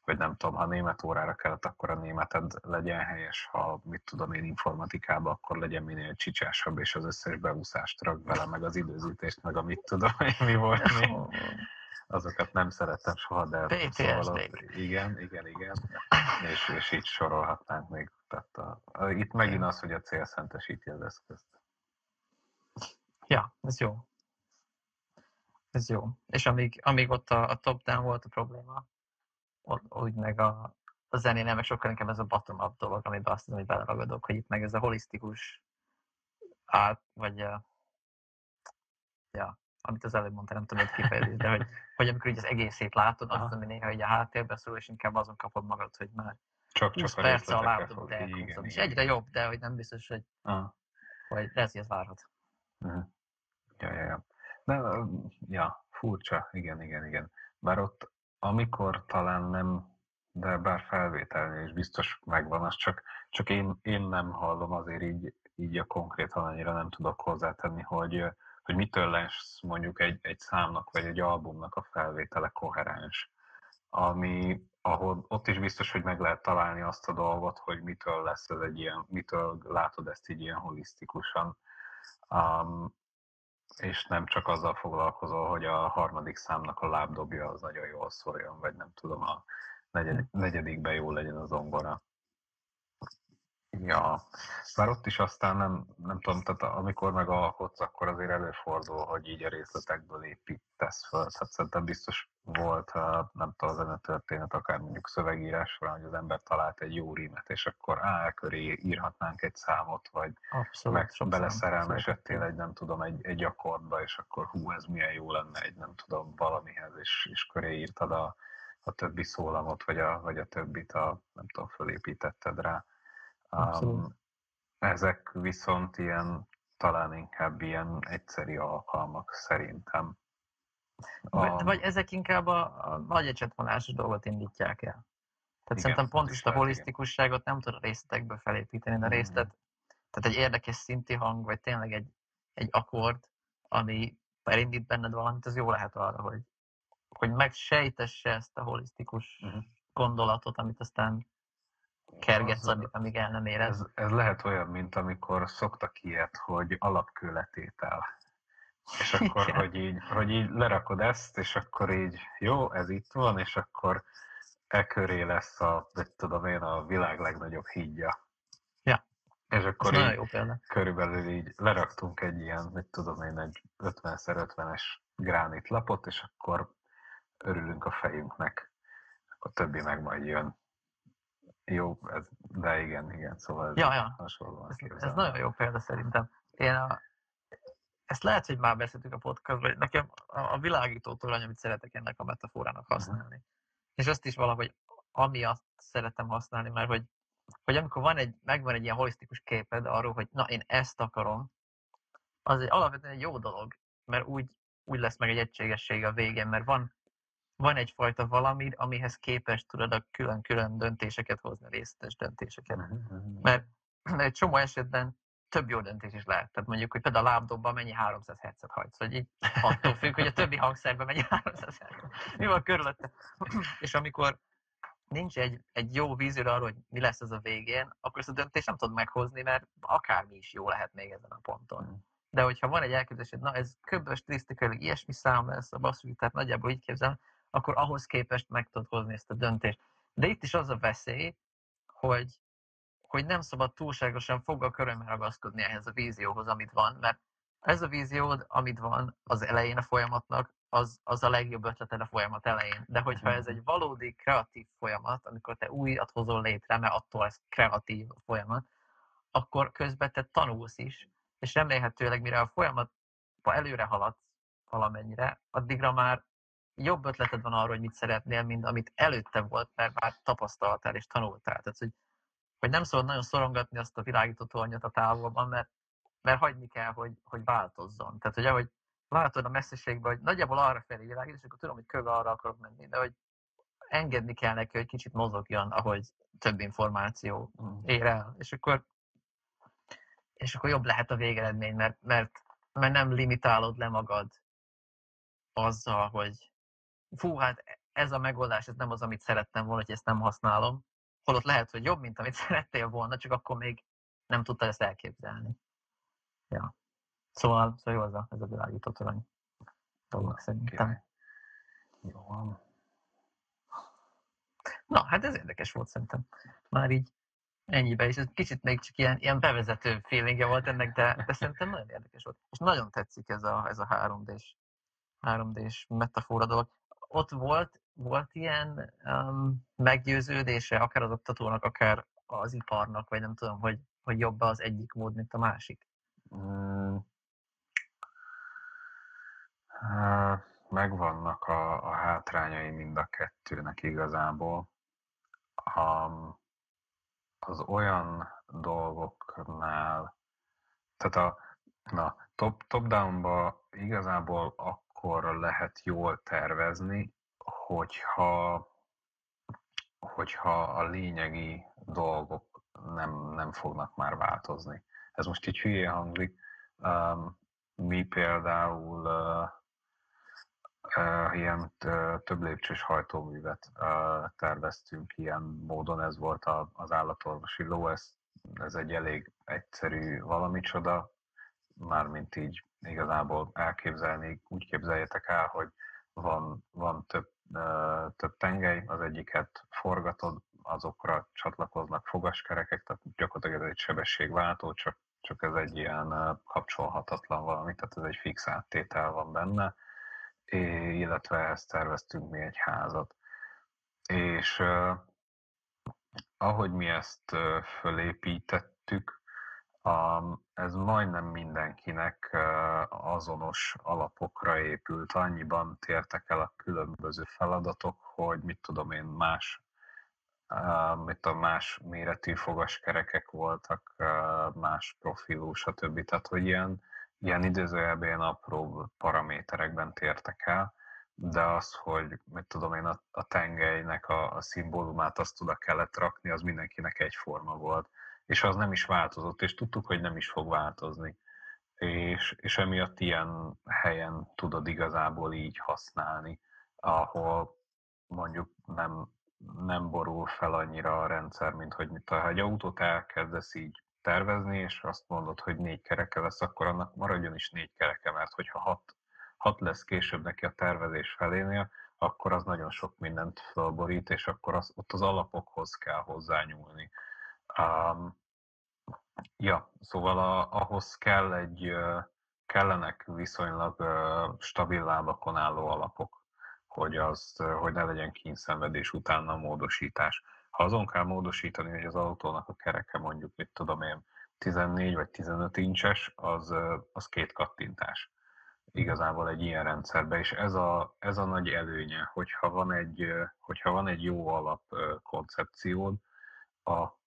hogy nem tudom, ha német órára kellett, akkor a németed legyen helyes, ha mit tudom én informatikába, akkor legyen minél csicsásabb, és az összes beúszást rak bele, meg az időzítést, meg a mit tudom én, mi volt mi. Azokat nem szerettem soha, de szóval igen, igen, igen, és, és így sorolhatnánk még. Tehát a, a, itt megint az, hogy a cél szentesíti az eszközt. Ja, ez jó. Ez jó. És amíg, amíg ott a, a top-down volt a probléma, ott, úgy meg a, a zenénél meg sokkal inkább ez a bottom-up dolog, amiben azt hiszem, hogy beleragadok, hogy itt meg ez a holisztikus át, vagy ja, amit az előbb mondtam, nem tudom, hogy kifejezni, de hogy, hogy amikor így az egészét látod, azt, ami néha így a háttérben szól, és inkább azon kapod magad, hogy már csak, csak perc a lábdom, de És egyre jobb, de hogy nem biztos, hogy, Aha. hogy lesz, hogy ez várhat. Uh-huh. Ja, ja, ja. De, ja, furcsa, igen, igen, igen. Bár ott, amikor talán nem, de bár felvételnél is biztos megvan, az csak, csak én, én nem hallom azért így, így a konkrétan annyira nem tudok hozzátenni, hogy, hogy mitől lesz mondjuk egy, egy számnak vagy egy albumnak a felvétele koherens. Ami, ahol ott is biztos, hogy meg lehet találni azt a dolgot, hogy mitől lesz ez egy ilyen, mitől látod ezt így ilyen holisztikusan. Um, és nem csak azzal foglalkozol, hogy a harmadik számnak a lábdobja az nagyon jól szóljon, vagy nem tudom, a negyedik, negyedikben jó legyen az zongora. Ja, már ott is aztán nem, nem tudom, tehát amikor megalkotsz, akkor azért előfordul, hogy így a részletekből építesz föl. Tehát szerintem biztos volt, nem tudom, az történet, akár mondjuk szövegírás során, hogy az ember talált egy jó rímet, és akkor á, köré írhatnánk egy számot, vagy Abszolút, meg sok beleszerelmesedtél egy, nem tudom, egy, egy akkordba, és akkor hú, ez milyen jó lenne egy, nem tudom, valamihez, és, és köré írtad a, a többi szólamot, vagy a, vagy a többit, a, nem tudom, fölépítetted rá. Um, ezek viszont ilyen, talán inkább ilyen egyszeri alkalmak szerintem. Vagy, vagy ezek inkább a, a nagy ecsetvonásos dolgot indítják el. Tehát igen, szerintem pont ezt a holisztikusságot nem tud a részletekbe felépíteni, de részlet, mm. tehát egy érdekes szinti hang, vagy tényleg egy, egy akkord, ami elindít benned valamit, az jó lehet arra, hogy, hogy megsejtesse ezt a holisztikus mm. gondolatot, amit aztán kergetsz, az, amíg el nem éred. Ez, ez lehet olyan, mint amikor szoktak ilyet, hogy alapkőletétel. És akkor, hogy így, hogy így lerakod ezt, és akkor így, jó, ez itt van, és akkor e köré lesz a, hogy tudom én, a világ legnagyobb hídja. Ja. És akkor így, jó példa. körülbelül így leraktunk egy ilyen, hogy tudom én, egy 50x50-es gránit lapot, és akkor örülünk a fejünknek. A többi meg majd jön. Jó, ez, de igen, igen, szóval ez ja, ja. hasonlóan ez, ez nagyon jó példa szerintem. Én a, ezt lehet, hogy már beszéltük a podcastban, hogy nekem a, világító torony, amit szeretek ennek a metaforának mhm. használni. Uh-huh. És azt is valahogy amiatt szeretem használni, mert hogy, hogy amikor van egy, megvan egy ilyen holisztikus képed arról, hogy na, én ezt akarom, az egy alapvetően egy jó dolog, mert úgy, úgy lesz meg egy egységesség a végén, mert van van egyfajta valami, amihez képes tudod a külön-külön döntéseket hozni, részletes döntéseket. Mert egy csomó esetben több jó döntés is lehet. Tehát mondjuk, hogy például a lábdobban mennyi 300 hercet hagysz, hogy így attól függ, hogy a többi hangszerben mennyi 300 hercet. Mi van körülötte? És amikor nincs egy, egy jó vízió arról, hogy mi lesz ez a végén, akkor ezt a döntést nem tudod meghozni, mert akármi is jó lehet még ezen a ponton. De hogyha van egy elképzelés, hogy na ez köbös, stilisztikailag ilyesmi szám lesz a basszus, tehát nagyjából így képzelem, akkor ahhoz képest meg tudod hozni ezt a döntést. De itt is az a veszély, hogy, hogy nem szabad túlságosan foggal körömmel ragaszkodni ehhez a vízióhoz, amit van, mert ez a víziód, amit van az elején a folyamatnak, az, az a legjobb ötleted a folyamat elején. De hogyha ez egy valódi kreatív folyamat, amikor te újat hozol létre, mert attól ez kreatív folyamat, akkor közben te tanulsz is, és remélhetőleg mire a folyamatba előre haladsz valamennyire, addigra már jobb ötleted van arról, hogy mit szeretnél, mint amit előtte volt, mert már tapasztaltál és tanultál. Tehát, hogy, hogy nem szabad nagyon szorongatni azt a világító tornyot a távolban, mert, mert hagyni kell, hogy, hogy változzon. Tehát, hogy ahogy látod a messzeségben, hogy nagyjából arra felé világít, és akkor tudom, hogy köve arra akarok menni, de hogy engedni kell neki, hogy kicsit mozogjon, ahogy több információ ér el. És akkor, és akkor jobb lehet a végeredmény, mert, mert, mert nem limitálod le magad azzal, hogy, fú, hát ez a megoldás, ez nem az, amit szerettem volna, hogy ezt nem használom. Holott lehet, hogy jobb, mint amit szerettél volna, csak akkor még nem tudtad ezt elképzelni. Ja. Szóval, szóval jó az a, ez a világító torony dolog szerintem. Jó van. Na, hát ez érdekes volt szerintem. Már így ennyibe, és ez kicsit még csak ilyen, ilyen bevezető feelingje volt ennek, de, de szerintem nagyon érdekes volt. És nagyon tetszik ez a, ez a 3D-s, 3D-s metafora dolog ott volt, volt ilyen um, meggyőződése, akár az oktatónak, akár az iparnak, vagy nem tudom, hogy, hogy jobb az egyik mód, mint a másik? Hmm. Megvannak a, a hátrányai mind a kettőnek igazából. Um, az olyan dolgoknál, tehát a na, top, top-downba igazából a akkor lehet jól tervezni, hogyha, hogyha a lényegi dolgok nem, nem fognak már változni. Ez most így hülye hangzik. Mi például ilyen több lépcsős hajtóművet terveztünk ilyen módon, ez volt az állatorvosi ló, ez, ez egy elég egyszerű valamicsoda, mármint így igazából elképzelni, úgy képzeljétek el, hogy van, van több, több tengely, az egyiket forgatod, azokra csatlakoznak fogaskerekek, tehát gyakorlatilag ez egy sebességváltó, csak, csak ez egy ilyen kapcsolhatatlan valami, tehát ez egy fix áttétel van benne, illetve ezt terveztünk mi egy házat. És ahogy mi ezt fölépítettük, ez majdnem mindenkinek azonos alapokra épült. Annyiban tértek el a különböző feladatok, hogy mit tudom én, más mit a más méretű fogaskerekek voltak, más profilú, stb. Tehát, hogy ilyen, ilyen időzőjelben ilyen apró paraméterekben tértek el, de az, hogy mit tudom én, a, a tengelynek a, a szimbólumát azt oda kellett rakni, az mindenkinek egyforma volt. És az nem is változott, és tudtuk, hogy nem is fog változni. És, és emiatt ilyen helyen tudod igazából így használni, ahol mondjuk nem, nem borul fel annyira a rendszer, mint hogy mit, ha egy autót elkezdesz így tervezni, és azt mondod, hogy négy kereke lesz, akkor annak maradjon is négy kereke, mert hogyha hat, hat lesz később neki a tervezés felénél, akkor az nagyon sok mindent felborít, és akkor az, ott az alapokhoz kell hozzányúlni. Um, ja, szóval a, ahhoz kell egy, kellenek viszonylag stabil lábakon álló alapok, hogy, az, hogy ne legyen kínszenvedés utána a módosítás. Ha azon kell módosítani, hogy az autónak a kereke mondjuk, mit tudom én, 14 vagy 15 incses, az, az két kattintás igazából egy ilyen rendszerben, és ez a, ez a nagy előnye, hogyha van egy, hogyha van egy jó alap koncepciód,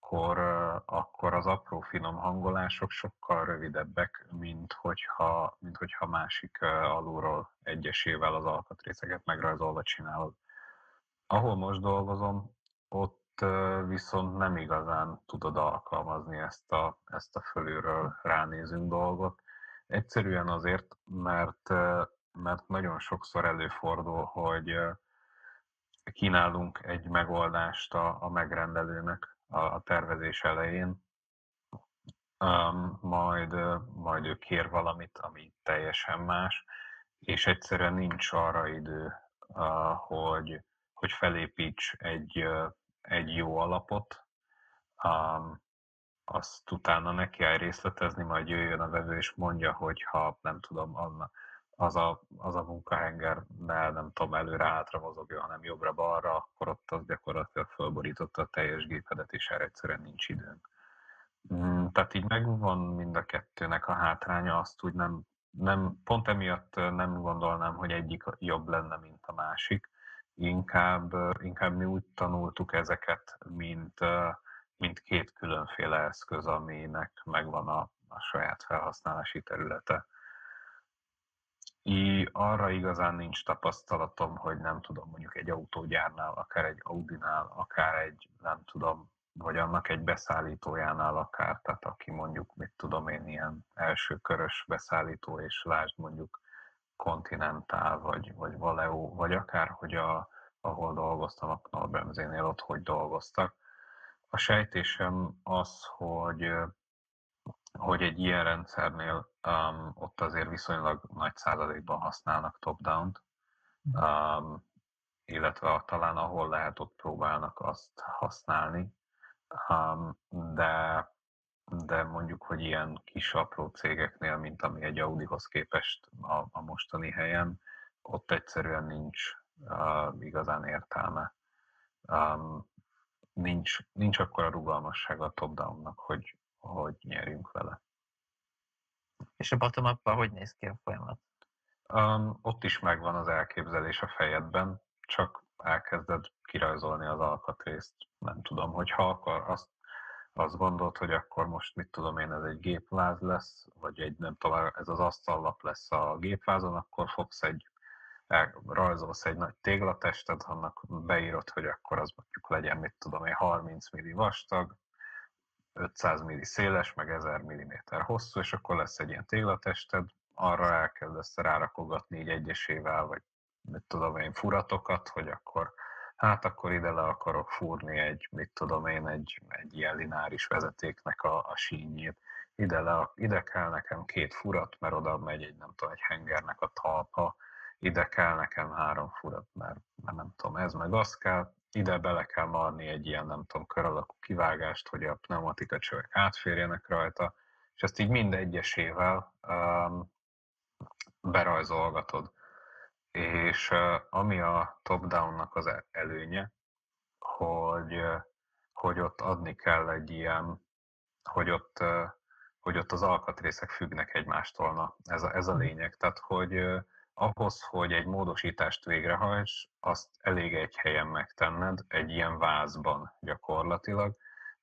akkor, akkor az apró finom hangolások sokkal rövidebbek, mint hogyha, mint hogyha másik alulról egyesével az alkatrészeket megrajzolva csinálod. Ahol most dolgozom, ott viszont nem igazán tudod alkalmazni ezt a, ezt a fölülről ránézünk dolgot, Egyszerűen azért, mert, mert nagyon sokszor előfordul, hogy kínálunk egy megoldást a, a megrendelőnek a, tervezés elején, um, majd, majd ő kér valamit, ami teljesen más, és egyszerűen nincs arra idő, uh, hogy, hogy felépíts egy, uh, egy jó alapot, um, azt utána neki kell részletezni, majd jöjjön a vevő és mondja, hogy ha nem tudom, az a, az a munkahenger ne, nem tudom, előre hátra mozogja, hanem jobbra-balra, akkor ott az gyakorlatilag fölborította a teljes gépedet, és erre egyszerűen nincs időnk. Mm, tehát így megvan mind a kettőnek a hátránya, azt úgy nem, nem, pont emiatt nem gondolnám, hogy egyik jobb lenne, mint a másik. Inkább, inkább mi úgy tanultuk ezeket, mint, mint két különféle eszköz, aminek megvan a, a saját felhasználási területe. I, arra igazán nincs tapasztalatom, hogy nem tudom, mondjuk egy autógyárnál, akár egy Audinál, akár egy, nem tudom, vagy annak egy beszállítójánál akár, tehát aki mondjuk, mit tudom én, ilyen első körös beszállító, és lásd mondjuk Continental, vagy, vagy Valeo, vagy akár, hogy a, ahol dolgoztam, a Knolbremzénél ott hogy dolgoztak, a sejtésem az, hogy, hogy egy ilyen rendszernél um, ott azért viszonylag nagy százalékban használnak top-down-t, um, illetve talán ahol lehet, ott próbálnak azt használni, um, de, de mondjuk, hogy ilyen kis apró cégeknél, mint ami egy Audihoz képest a, a mostani helyen, ott egyszerűen nincs uh, igazán értelme. Um, nincs, nincs akkora rugalmasság a top-downnak, hogy, hogy nyerjünk vele. És a bottom up hogy néz ki a folyamat? Um, ott is megvan az elképzelés a fejedben, csak elkezded kirajzolni az alkatrészt. Nem tudom, hogy ha akar azt, azt gondolt, hogy akkor most mit tudom én, ez egy gépváz lesz, vagy egy nem tudom, ez az asztallap lesz a gépvázon, akkor fogsz egy rajzolsz egy nagy téglatestet, annak beírod, hogy akkor az mondjuk legyen, mit tudom én, 30 milli vastag, 500 milli széles, meg 1000 mm hosszú, és akkor lesz egy ilyen téglatested, arra elkezdesz rárakogatni így egyesével, vagy mit tudom én, furatokat, hogy akkor hát akkor ide le akarok fúrni egy, mit tudom én, egy, egy ilyen lineáris vezetéknek a, a sínjét. Ide, le, ide kell nekem két furat, mert oda megy egy, nem tudom, egy hengernek a talpa, ide kell nekem három furat, mert, mert nem tudom, ez meg az kell, ide bele kell marni egy ilyen, nem tudom, kör alakú kivágást, hogy a pneumatika csövek átférjenek rajta, és ezt így mindegyesével um, berajzolgatod. És uh, ami a top-downnak az e-, előnye, hogy, hogy ott adni kell egy ilyen, hogy ott, hogy ott az alkatrészek függnek egymástól. Na, ez a, ez a lényeg. Tehát, hogy ahhoz, hogy egy módosítást végrehajts, azt elég egy helyen megtenned, egy ilyen vázban gyakorlatilag,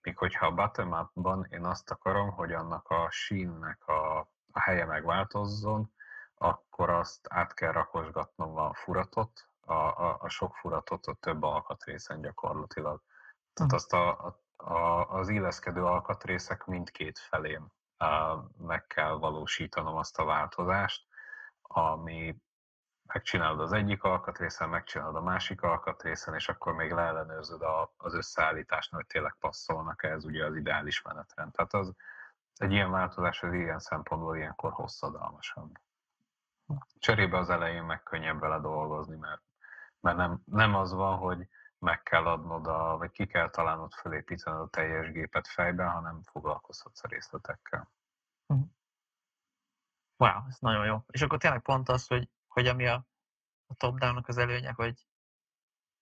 míg hogyha a bottom én azt akarom, hogy annak a sínnek a, a helye megváltozzon, akkor azt át kell rakosgatnom a furatot, a, a, a sok furatot a több alkatrészen gyakorlatilag. Tehát azt a, a, az illeszkedő alkatrészek mindkét felén meg kell valósítanom azt a változást, ami megcsinálod az egyik alkatrészen, megcsinálod a másik alkatrészen, és akkor még leellenőrzöd a, az összeállítást, hogy tényleg passzolnak ez ugye az ideális menetrend. Tehát az, egy ilyen változás az ilyen szempontból ilyenkor hosszadalmasabb. Cserébe az elején meg könnyebb vele dolgozni, mert, mert nem, nem az van, hogy meg kell adnod, a, vagy ki kell találnod, fölépítened a teljes gépet fejben, hanem foglalkozhatsz a részletekkel. Mhm. Wow, ez nagyon jó. És akkor tényleg pont az, hogy, hogy ami a, a top-down-nak az előnye, hogy,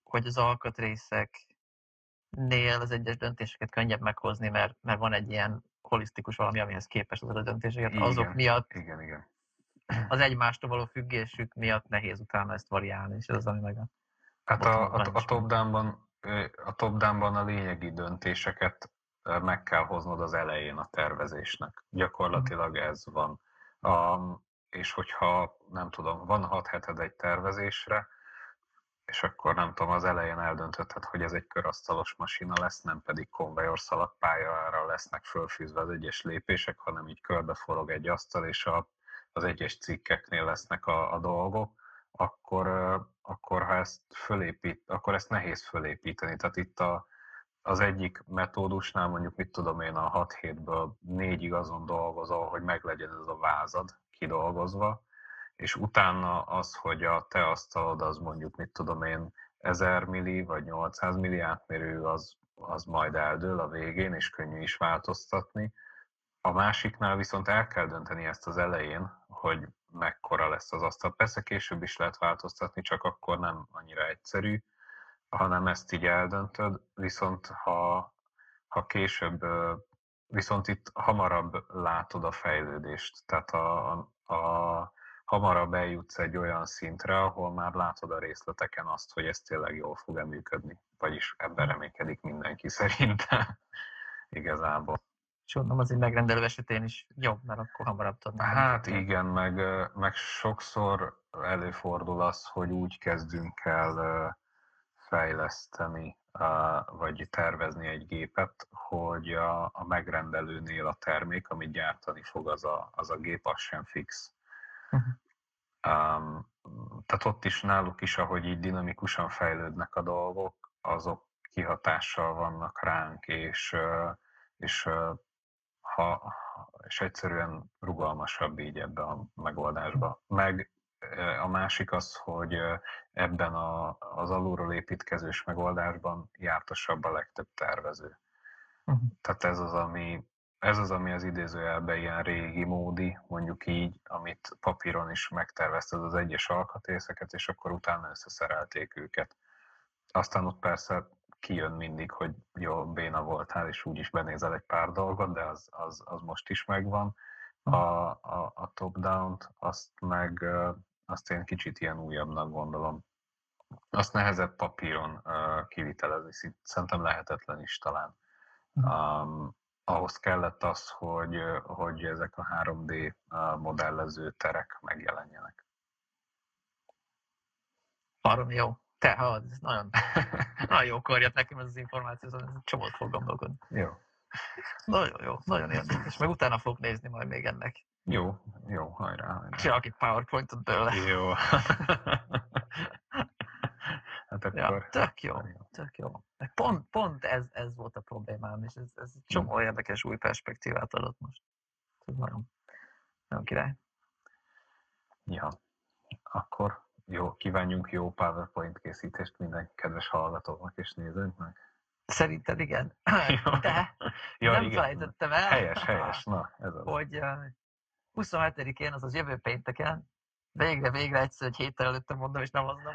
hogy az alkatrészeknél az egyes döntéseket könnyebb meghozni, mert, mert van egy ilyen holisztikus valami, amihez képes az a döntéseket. Igen, Azok miatt igen, igen. az egymástól való függésük miatt nehéz utána ezt variálni, és ez az, ami meg a... Hát a, a, a top-downban a top a lényegi döntéseket meg kell hoznod az elején a tervezésnek. Gyakorlatilag ez van. A, és hogyha nem tudom, van 6 heted egy tervezésre, és akkor nem tudom, az elején eldöntötted, hogy ez egy körasztalos masina lesz, nem pedig konvejor szalagpályára lesznek fölfűzve az egyes lépések, hanem így körbeforog egy asztal, és a, az egyes cikkeknél lesznek a, a dolgok, akkor, akkor ha ezt fölépít, akkor ezt nehéz fölépíteni. Tehát itt a, az egyik metódusnál mondjuk, mit tudom én, a 6 hétből négyig azon dolgozol, hogy meglegyen ez a vázad kidolgozva, és utána az, hogy a te asztalod az mondjuk, mit tudom én, 1000 milli vagy 800 milli átmérő, az, az majd eldől a végén, és könnyű is változtatni. A másiknál viszont el kell dönteni ezt az elején, hogy mekkora lesz az asztal. Persze később is lehet változtatni, csak akkor nem annyira egyszerű, hanem ezt így eldöntöd, viszont ha, ha később, viszont itt hamarabb látod a fejlődést, tehát a, a, a hamarabb eljutsz egy olyan szintre, ahol már látod a részleteken azt, hogy ez tényleg jól fog-e működni. Vagyis ebben reménykedik mindenki szerintem igazából. És mondom, az egy megrendelő esetén is jobb, mert akkor hamarabb tudnám. Hát igen, meg, meg sokszor előfordul az, hogy úgy kezdünk el fejleszteni, vagy tervezni egy gépet, hogy a, a megrendelőnél a termék, amit gyártani fog, az a, az a gép, az sem fix. Uh-huh. Um, tehát ott is náluk is, ahogy így dinamikusan fejlődnek a dolgok, azok kihatással vannak ránk, és, és, ha, és egyszerűen rugalmasabb így ebbe a megoldásba. Meg a másik az, hogy ebben a, az alulról építkezős megoldásban jártasabb a legtöbb tervező. Uh-huh. Tehát ez az, ami, ez az, ami az idézőjelben ilyen régi módi, mondjuk így, amit papíron is megtervezted az egyes alkatrészeket, és akkor utána összeszerelték őket. Aztán ott persze kijön mindig, hogy jó, béna voltál, és úgy is benézel egy pár dolgot, de az, az, az most is megvan. A, a, a top-down-t, azt meg azt én kicsit ilyen újabbnak gondolom. Azt nehezebb papíron uh, kivitelezni, szerintem lehetetlen is talán. Um, ahhoz kellett az, hogy, hogy ezek a 3D modellező terek megjelenjenek. Barom jó. Te, ha, ez nagyon, nagyon jó korjat nekem ez az információ, ez csomót fog gondolkodni. Jó. Nagyon jó, nagyon érdekes. Meg utána fog nézni majd még ennek. Jó, jó, hajrá, hajrá. Csinálok egy PowerPointot belőle. Jó. hát akkor... Ja, tök jó, tök jó. Pont, pont ez, ez volt a problémám, és ez, ez csomó hmm. érdekes új perspektívát adott most. Nagyon, nagyon király. Ja, akkor jó, kívánjunk jó PowerPoint készítést minden kedves hallgatónak és nézőnknek. Szerinted igen. Jó. De Ja, nem igen. felejtettem el, Helyes, helyes, na, ez az. hogy 27-én, azaz jövő pénteken, végre, végre egyszer egy héttel előtte mondom, és nem aznap,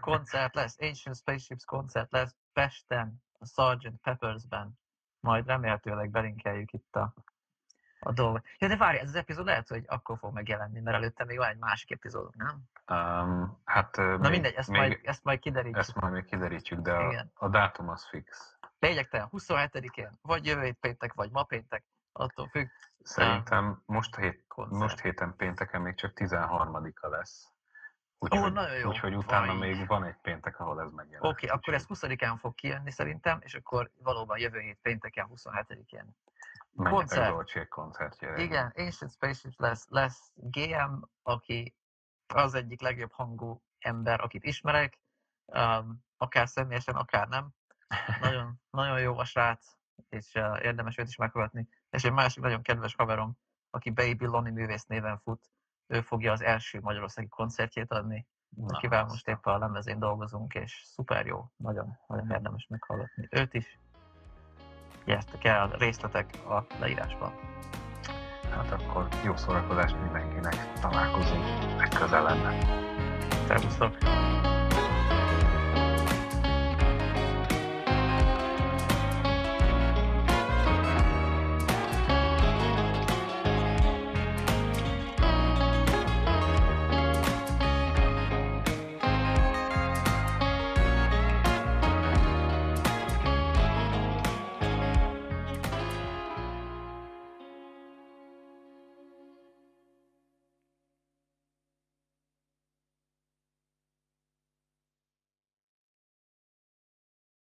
koncert lesz, Ancient Spaceships koncert lesz Pesten, a Sgt. Peppersben. Majd remélhetőleg belinkeljük itt a, a dolgot. Ja, de várj, ez az epizód lehet, hogy akkor fog megjelenni, mert előtte még van egy másik epizódunk, nem? Um, hát Na még, mindegy, ezt, még, majd, ezt majd kiderítjük. ezt majd még kiderítjük, de a, Igen. a dátum az fix. Lényegtelen, 27-én, vagy jövő hét péntek, vagy ma péntek, attól függ, Szerintem most, hét, koncert. most héten pénteken még csak 13-a lesz. Ó, Úgyhogy, nagyon jó. úgyhogy utána Vaj. még van egy péntek, ahol ez megjelenik. Oké, okay, akkor ez 20-án fog kijönni szerintem, és akkor valóban jövő hét pénteken, 27-én. Menjetek koncert. Dolce koncertjére. Igen, Ancient Spaceships lesz, lesz GM, aki az egyik legjobb hangú ember, akit ismerek, um, akár személyesen, akár nem. Nagyon, nagyon jó a srác, és uh, érdemes őt is meghallgatni. És egy másik nagyon kedves haverom, aki Baby Lonnie művész néven fut, ő fogja az első magyarországi koncertjét adni, Na, akivel azt most éppen a lemezén dolgozunk, és szuper jó, nagyon, nagyon érdemes meghallgatni őt is. Gyertek el, részletek a leírásban. Hát akkor jó szórakozást mindenkinek, találkozunk legközelebb. Szervusztok!